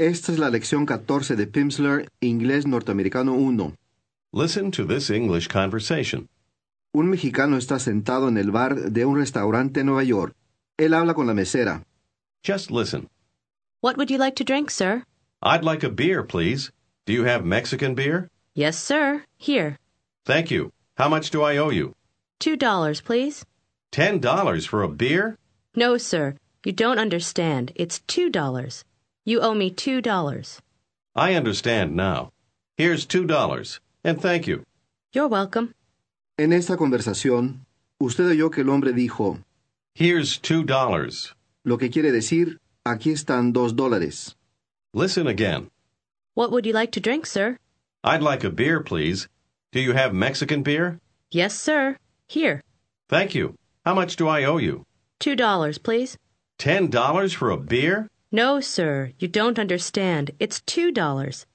Esta es la lección 14 de Pimsleur, Inglés Norteamericano 1. Listen to this English conversation. Un mexicano está sentado en el bar de un restaurante en Nueva York. Él habla con la mesera. Just listen. What would you like to drink, sir? I'd like a beer, please. Do you have Mexican beer? Yes, sir. Here. Thank you. How much do I owe you? Two dollars, please. Ten dollars for a beer? No, sir. You don't understand. It's two dollars. You owe me two dollars. I understand now. Here's two dollars, and thank you. You're welcome. En esta conversación, usted oyó que el hombre dijo, Here's two dollars. Lo que quiere decir, aquí están dos dólares. Listen again. What would you like to drink, sir? I'd like a beer, please. Do you have Mexican beer? Yes, sir. Here. Thank you. How much do I owe you? Two dollars, please. Ten dollars for a beer? "No, sir, you don't understand. It's two dollars.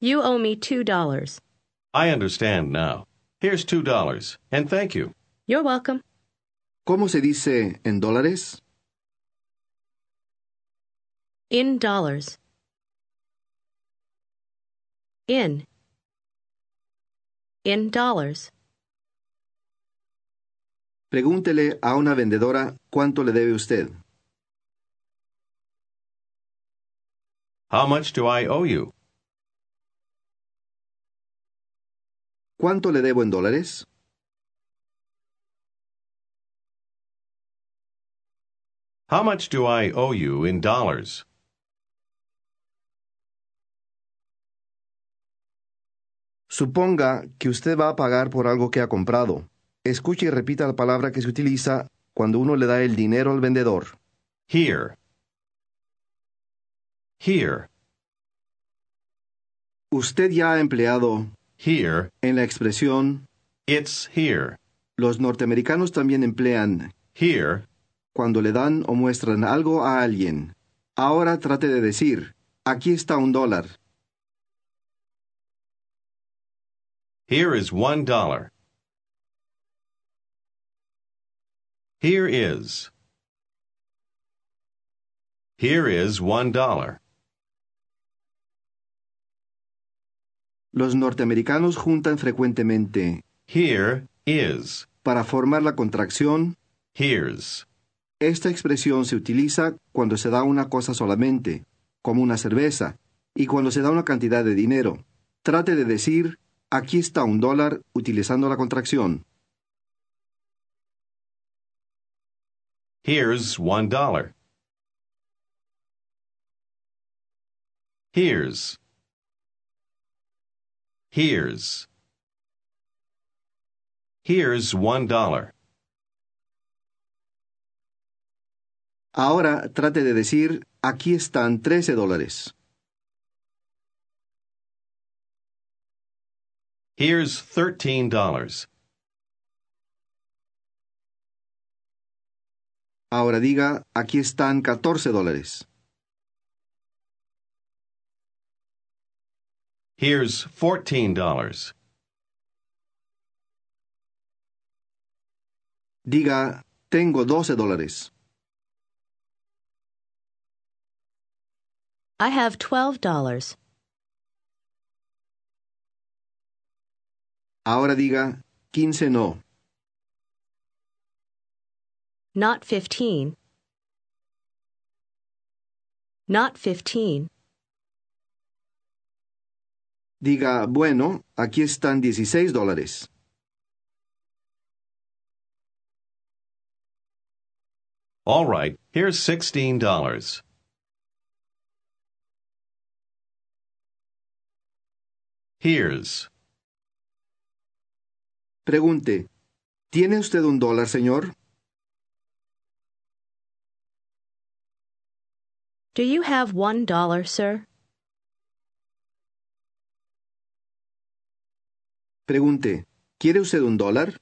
You owe me two dollars." "I understand now. Here's two dollars, and thank you." "You're welcome." ¿Cómo se dice en dólares? In dollars. In. In dollars. Pregúntele a una vendedora cuánto le debe usted. How much do I owe ¿Cuánto le debo en dólares? How much do I owe you in dollars? Suponga que usted va a pagar por algo que ha comprado. Escuche y repita la palabra que se utiliza cuando uno le da el dinero al vendedor. Here here. Usted ya ha empleado here en la expresión it's here. Los norteamericanos también emplean here cuando le dan o muestran algo a alguien. Ahora trate de decir, aquí está un dólar. Here is one dollar. Here is. Here is one dollar. Los norteamericanos juntan frecuentemente here is para formar la contracción here's. Esta expresión se utiliza cuando se da una cosa solamente, como una cerveza, y cuando se da una cantidad de dinero. Trate de decir aquí está un dólar utilizando la contracción. Here's one dollar. Here's Here's. Here's one dollar. Ahora trate de decir, aquí están trece dólares. Here's thirteen dollars. Ahora diga, aquí están catorce dólares. Here's $14. Diga, tengo doce dólares. I have twelve dollars. Ahora diga, quince no. Not fifteen. Not fifteen. diga, bueno, aquí están 16 dólares. All right, here's dollars. Here's. Pregunte, ¿tiene usted un dólar, señor? Do you have one dollar, sir? Pregunte, ¿quiere usted un dólar?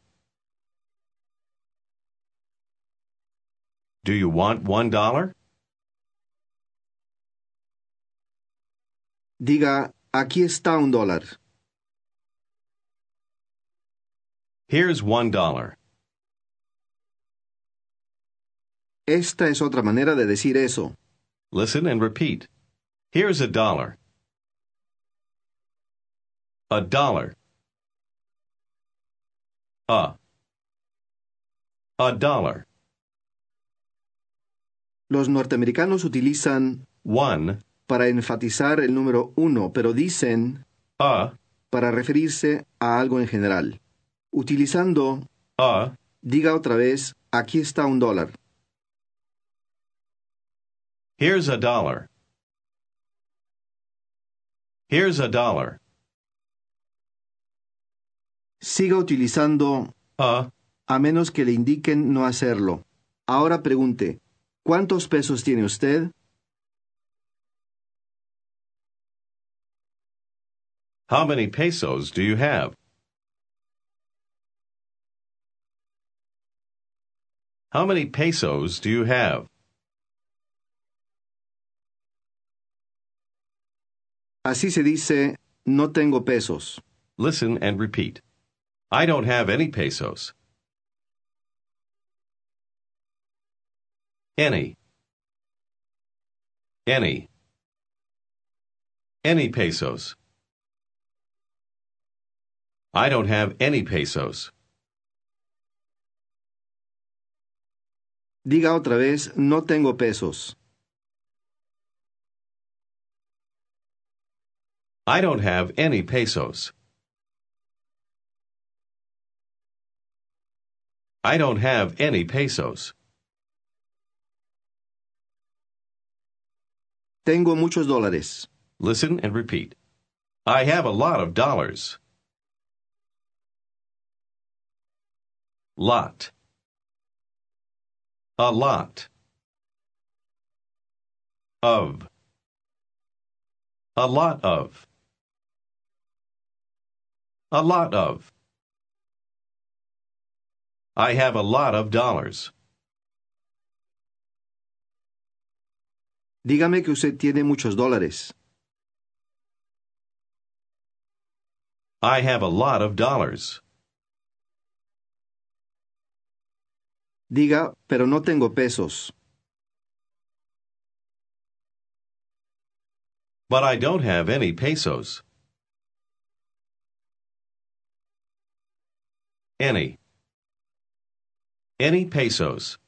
Do you want one dollar? Diga, aquí está un dólar. Here's one dollar. Esta es otra manera de decir eso. Listen and repeat. Here's a dollar. A dollar. A. A dollar. Los norteamericanos utilizan one para enfatizar el número uno, pero dicen a para referirse a algo en general. Utilizando a, diga otra vez, aquí está un dólar. Here's a dollar. Here's a dollar. Siga utilizando a a menos que le indiquen no hacerlo. Ahora pregunte, ¿cuántos pesos tiene usted? How many pesos do you have? How many pesos do you have? Así se dice, no tengo pesos. Listen and repeat. I don't have any pesos. Any. Any. Any pesos. I don't have any pesos. Diga otra vez, no tengo pesos. I don't have any pesos. I don't have any pesos. Tengo muchos dólares. Listen and repeat. I have a lot of dollars. Lot. A lot. Of. A lot of. A lot of. I have a lot of dollars. Dígame que usted tiene muchos dólares. I have a lot of dollars. Diga, pero no tengo pesos. But I don't have any pesos. Any. Any pesos.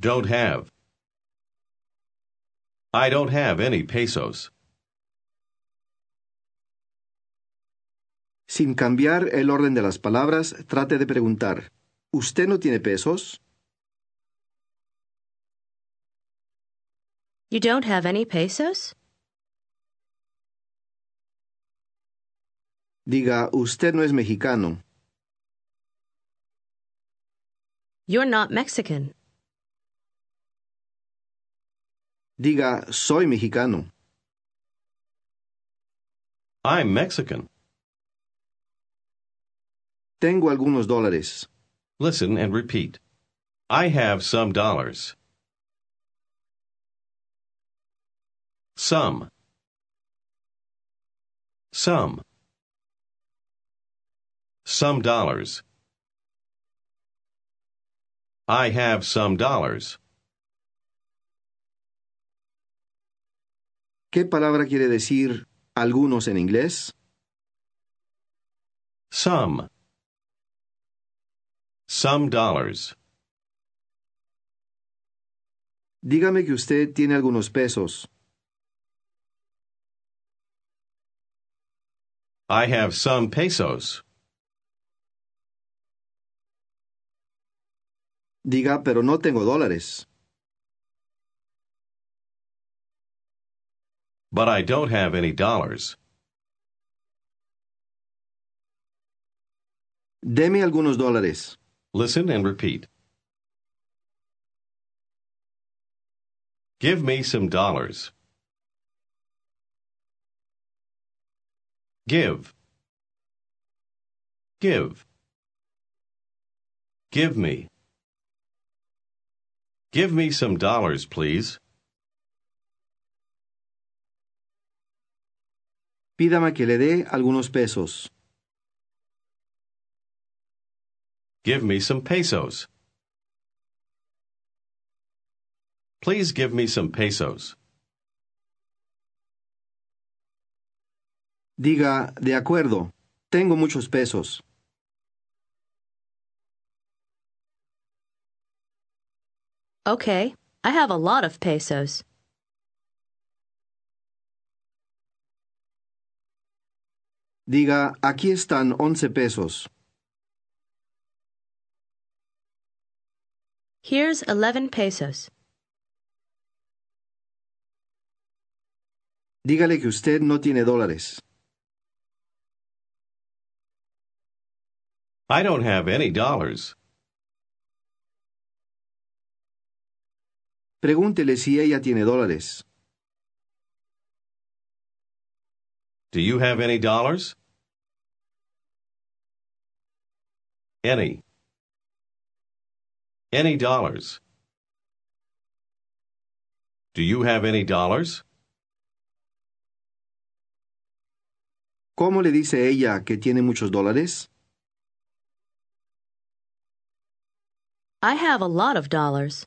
Don't have. I don't have any pesos. Sin cambiar el orden de las palabras, trate de preguntar, ¿usted no tiene pesos? You don't have any pesos? Diga, usted no es mexicano. You're not Mexican. Diga, soy mexicano. I'm Mexican. Tengo algunos dólares. Listen and repeat. I have some dollars. Some. Some. Some dollars. I have some dollars. ¿Qué palabra quiere decir algunos en inglés? Some. Some dollars. Dígame que usted tiene algunos pesos. I have some pesos. Diga, pero no tengo dólares. But I don't have any dollars. Deme algunos dólares. Listen and repeat. Give me some dollars. Give. Give. Give me. Give me some dollars, please. Pídame que le dé algunos pesos. Give me some pesos. Please give me some pesos. Diga, de acuerdo, tengo muchos pesos. Okay, I have a lot of pesos. Diga, aquí están once pesos. Here's 11 pesos. Dígale que usted no tiene dólares. I don't have any dollars. Pregúntele si ella tiene dólares. Do you have any dollars? Any. Any dollars. Do you have any dollars? ¿Cómo le dice ella que tiene muchos dólares? I have a lot of dollars.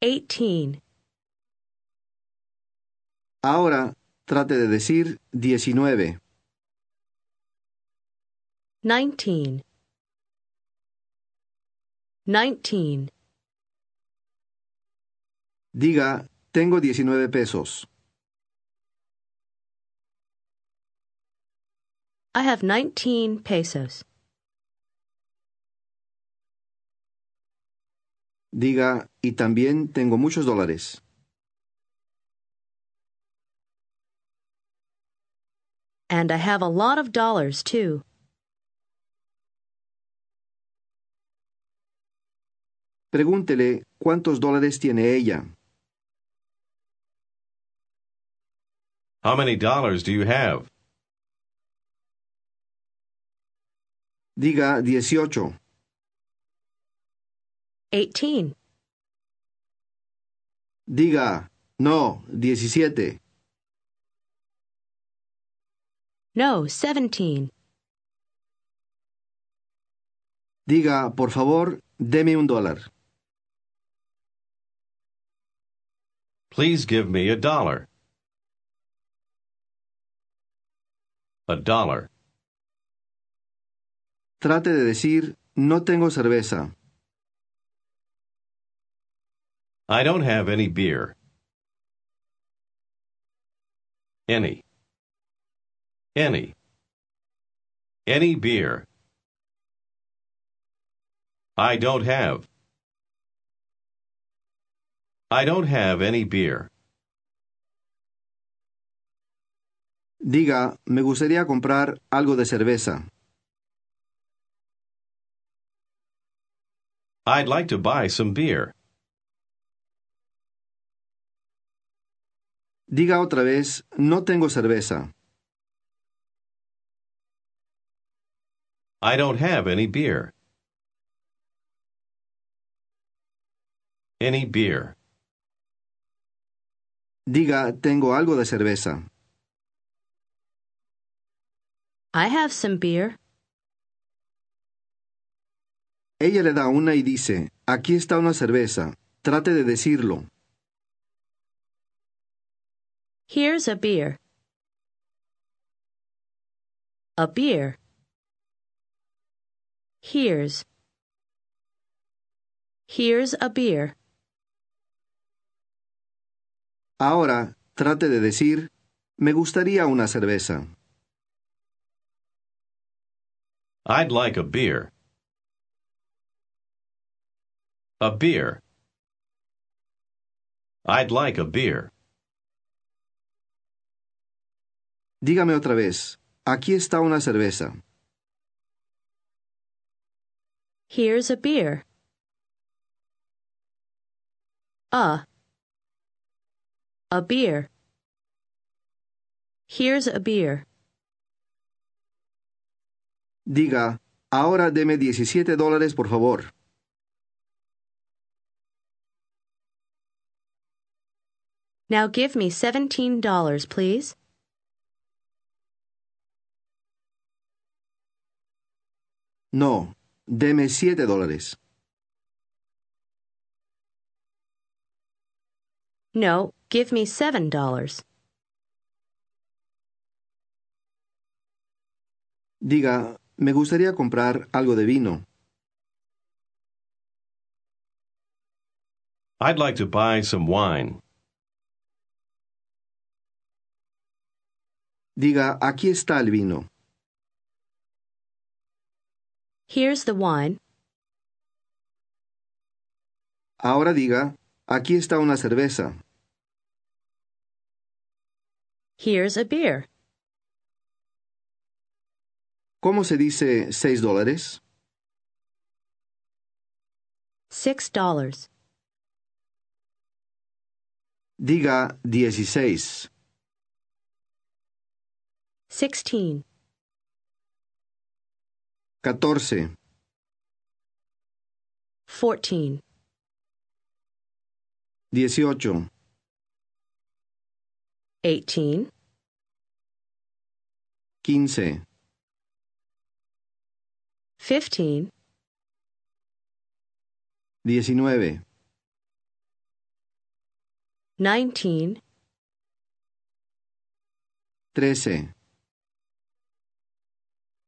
18. Ahora trate de decir 19. 19. 19. Diga, tengo 19 pesos. I have 19 pesos. Diga, y también tengo muchos dólares. And I have a lot of dollars too. Pregúntele cuántos dólares tiene ella. How many dollars do you have? Diga dieciocho. 18. Diga, no, 17. No, 17. Diga, por favor, deme un dólar. Please give me a dollar. A dollar. Trate de decir, no tengo cerveza. I don't have any beer. Any. Any. Any beer. I don't have. I don't have any beer. Diga, me gustaría comprar algo de cerveza. I'd like to buy some beer. Diga otra vez, no tengo cerveza. I don't have any beer. Any beer. Diga, tengo algo de cerveza. I have some beer. Ella le da una y dice, aquí está una cerveza. Trate de decirlo. Here's a beer. A beer. Here's. Here's a beer. Ahora trate de decir, me gustaría una cerveza. I'd like a beer. A beer. I'd like a beer. Dígame otra vez, aquí está una cerveza. Here's a beer. A. A beer. Here's a beer. Diga, ahora deme 17 dólares, por favor. Now give me $17, please. No, deme siete dólares. No, give me seven dollars. Diga, me gustaría comprar algo de vino. I'd like to buy some wine. Diga, aquí está el vino. Here's the wine. Ahora diga, aquí está una cerveza. Here's a beer. ¿Cómo se dice seis dólares? Six dollars. Diga dieciséis. Sixteen. Catorce. Fourteen. Dieciocho. Eighteen. Quince. Fifteen. Diecinueve. Nineteen. Trece.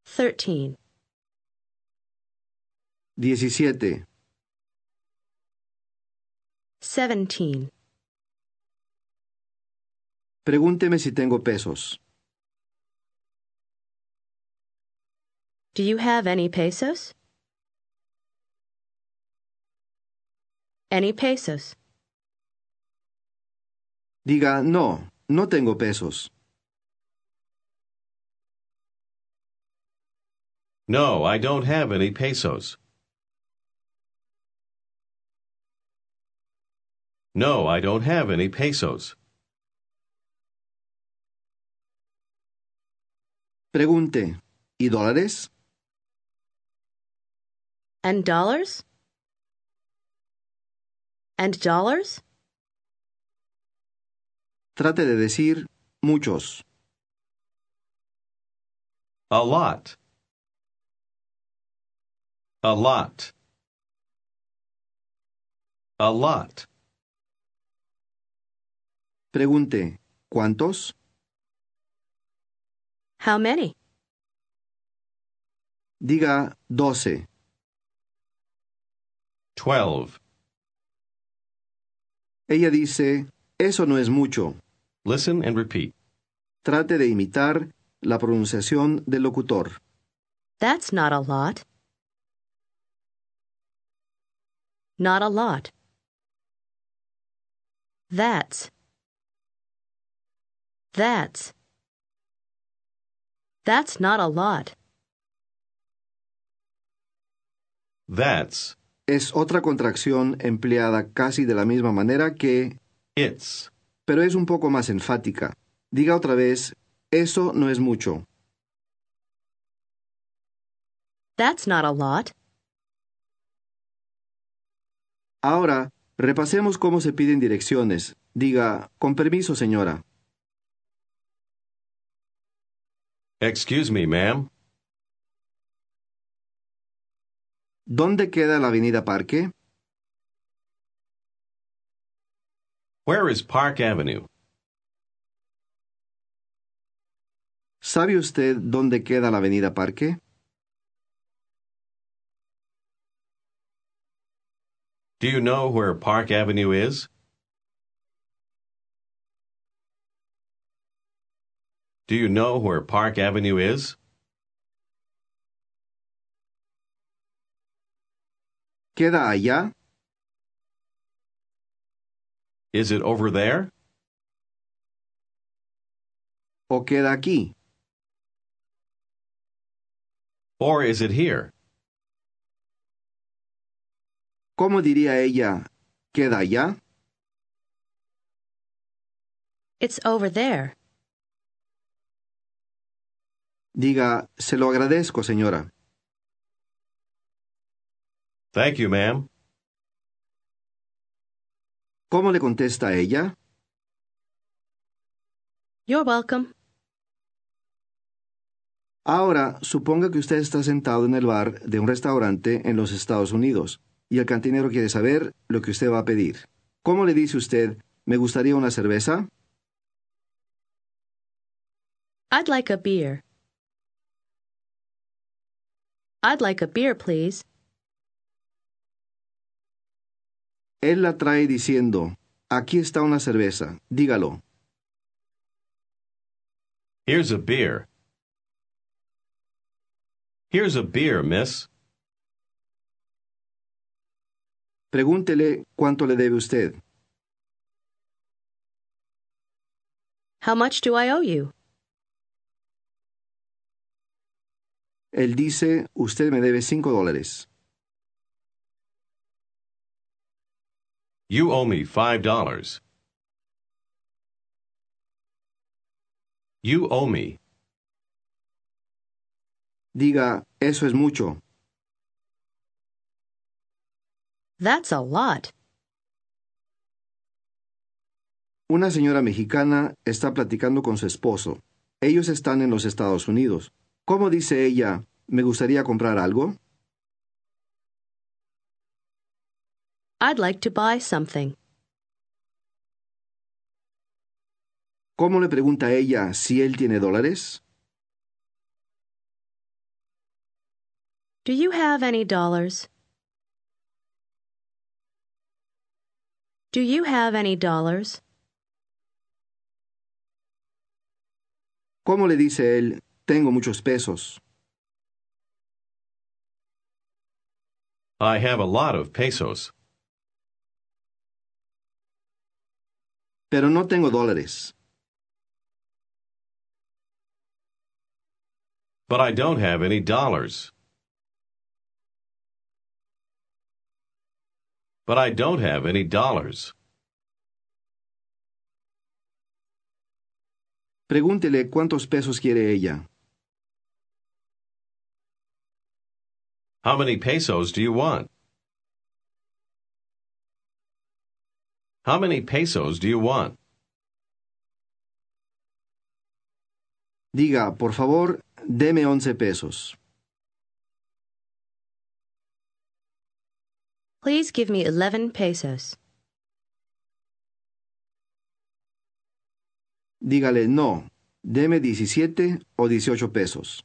Thirteen. 17. 17. Pregúnteme si tengo pesos. Do you have any pesos? Any pesos? Diga, no, no tengo pesos. No, I don't have any pesos. No, I don't have any pesos. Pregunte, ¿y dólares? And dollars? And dollars? Trate de decir muchos. A lot. A lot. A lot. Pregunte, ¿cuántos? How many? Diga doce. Twelve. Ella dice, eso no es mucho. Listen and repeat. Trate de imitar la pronunciación del locutor. That's not a lot. Not a lot. That's That's. That's not a lot. That's. Es otra contracción empleada casi de la misma manera que it's, pero es un poco más enfática. Diga otra vez, eso no es mucho. That's not a lot. Ahora, repasemos cómo se piden direcciones. Diga, con permiso, señora. Excuse me, ma'am. ¿Dónde queda la Avenida Parque? Where is Park Avenue? ¿Sabe usted dónde queda la Avenida Parque? Do you know where Park Avenue is? Do you know where Park Avenue is? ¿Queda allá? Is it over there? ¿O queda aquí? Or is it here? ¿Cómo diría ella? ¿Queda allá? It's over there. Diga, se lo agradezco, señora. Thank you, ma'am. ¿Cómo le contesta ella? You're welcome. Ahora, suponga que usted está sentado en el bar de un restaurante en los Estados Unidos y el cantinero quiere saber lo que usted va a pedir. ¿Cómo le dice usted, me gustaría una cerveza? I'd like a beer. I'd like a beer, please. Él la trae diciendo, aquí está una cerveza, dígalo. Here's a beer. Here's a beer, miss. Pregúntele cuánto le debe usted. How much do I owe you? Él dice, usted me debe cinco dólares. You owe me five dollars. You owe me. Diga, eso es mucho. That's a lot. Una señora mexicana está platicando con su esposo. Ellos están en los Estados Unidos. ¿Cómo dice ella, me gustaría comprar algo? I'd like to buy something. ¿Cómo le pregunta ella si él tiene dólares? Do you have any dollars? Do you have any dollars? ¿Cómo le dice él tengo muchos pesos. I have a lot of pesos. Pero no tengo dólares. But I don't have any dollars. But I don't have any dollars. Pregúntele cuántos pesos quiere ella. How many pesos do you want? How many pesos do you want? Diga, por favor, deme once pesos. Please give me 11 pesos. Dígale no, deme diecisiete o dieciocho pesos.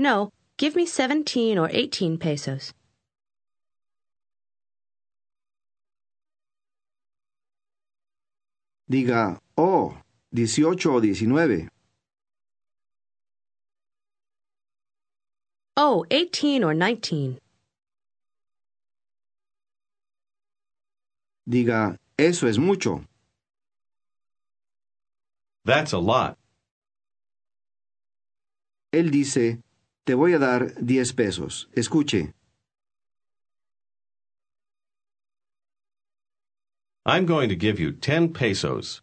No, give me seventeen or eighteen pesos." Diga, oh, 18 o 19. Oh, Oh, eighteen or nineteen. Diga, eso es mucho. That's a lot. Él dice, Te voy a dar diez pesos. Escuche. I'm going to give you ten pesos.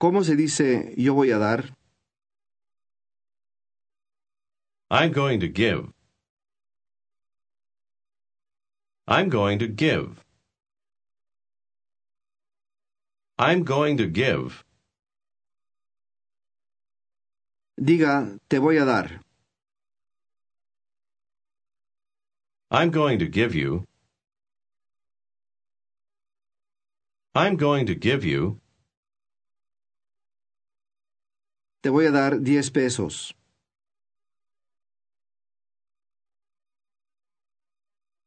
¿Cómo se dice yo voy a dar? I'm going to give. I'm going to give. I'm going to give. Diga, te voy a dar. I'm going to give you. I'm going to give you. Te voy a dar diez pesos.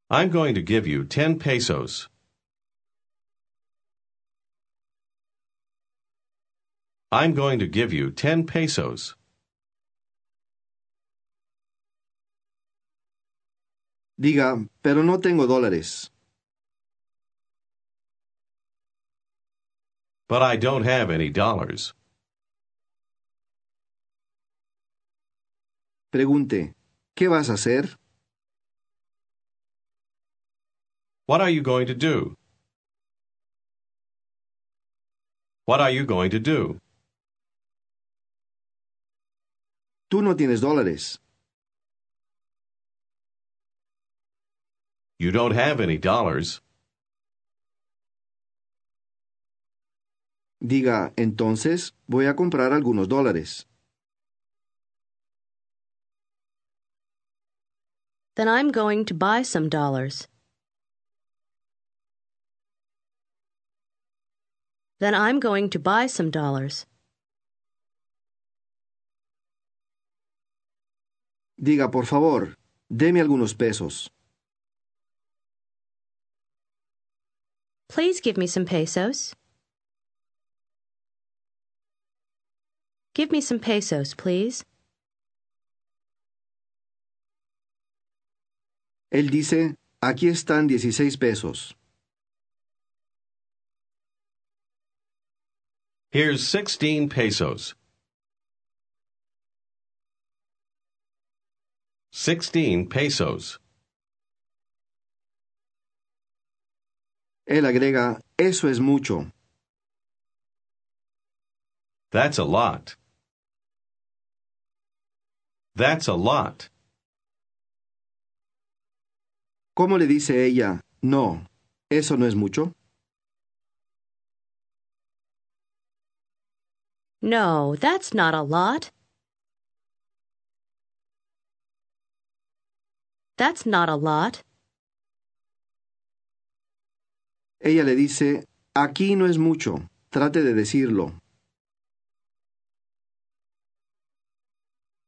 I'm going to give you 10 pesos. I'm going to give you 10 pesos. Diga, pero no tengo dólares. But I don't have any dollars. Pregunte, ¿qué vas a hacer? What are you going to do? What are you going to do? Tú no tienes dólares. You don't have any dollars. Diga, entonces voy a comprar algunos dólares. Then I'm going to buy some dollars. Then I'm going to buy some dollars. Diga, por favor, deme algunos pesos. Please give me some pesos. Give me some pesos, please. Él dice, aquí están 16 pesos. Here's 16 pesos. 16 pesos. Él agrega, eso es mucho. That's a lot. That's a lot. ¿Cómo le dice ella, no, eso no es mucho? No, that's not a lot. That's not a lot. Ella le dice, aquí no es mucho, trate de decirlo.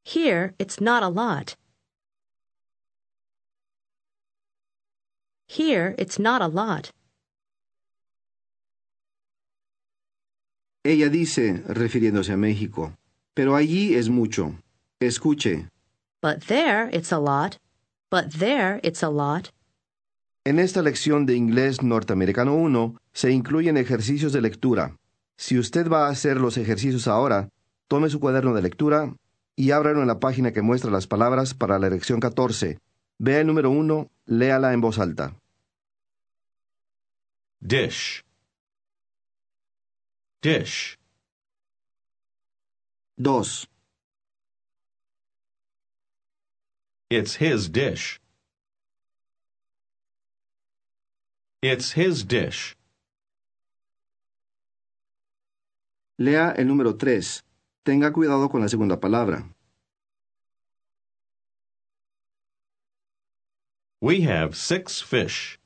Here, it's not a lot. Here, it's not a lot. Ella dice, refiriéndose a México, pero allí es mucho. Escuche. But there, it's a lot. But there, it's a lot. En esta lección de Inglés Norteamericano 1 se incluyen ejercicios de lectura. Si usted va a hacer los ejercicios ahora, tome su cuaderno de lectura y ábralo en la página que muestra las palabras para la lección 14. Vea el número 1, léala en voz alta. Dish. Dish. 2. It's his dish. It's his dish. Lea el número tres. Tenga cuidado con la segunda palabra. We have six fish.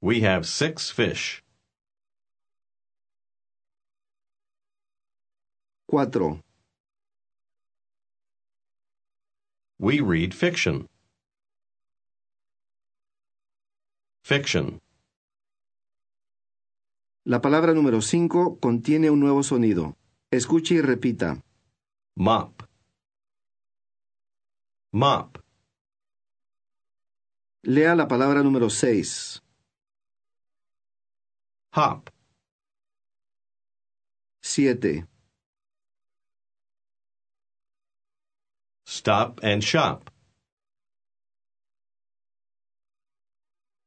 We have six fish. Cuatro. We read fiction. Fiction. La palabra número 5 contiene un nuevo sonido. Escuche y repita. Mop. Mop. Lea la palabra número 6. Hop. 7. Stop and shop.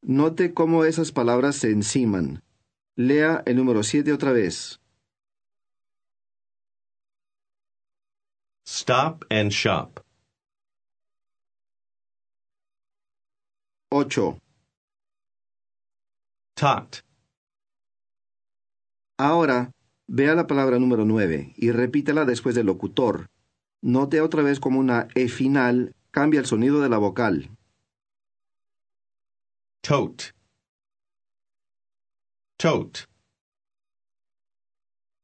Note cómo esas palabras se enciman. Lea el número siete otra vez. Stop and shop. 8. Tot. Ahora, vea la palabra número 9 y repítela después del locutor. Note otra vez cómo una E final cambia el sonido de la vocal tote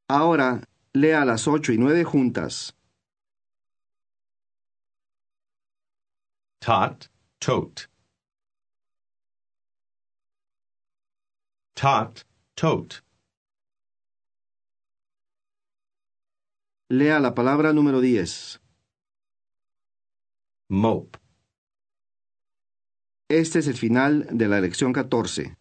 Ahora lea las ocho y nueve juntas. Tot, tote. Tot, tote. Lea la palabra número diez. Mope. Este es el final de la lección 14.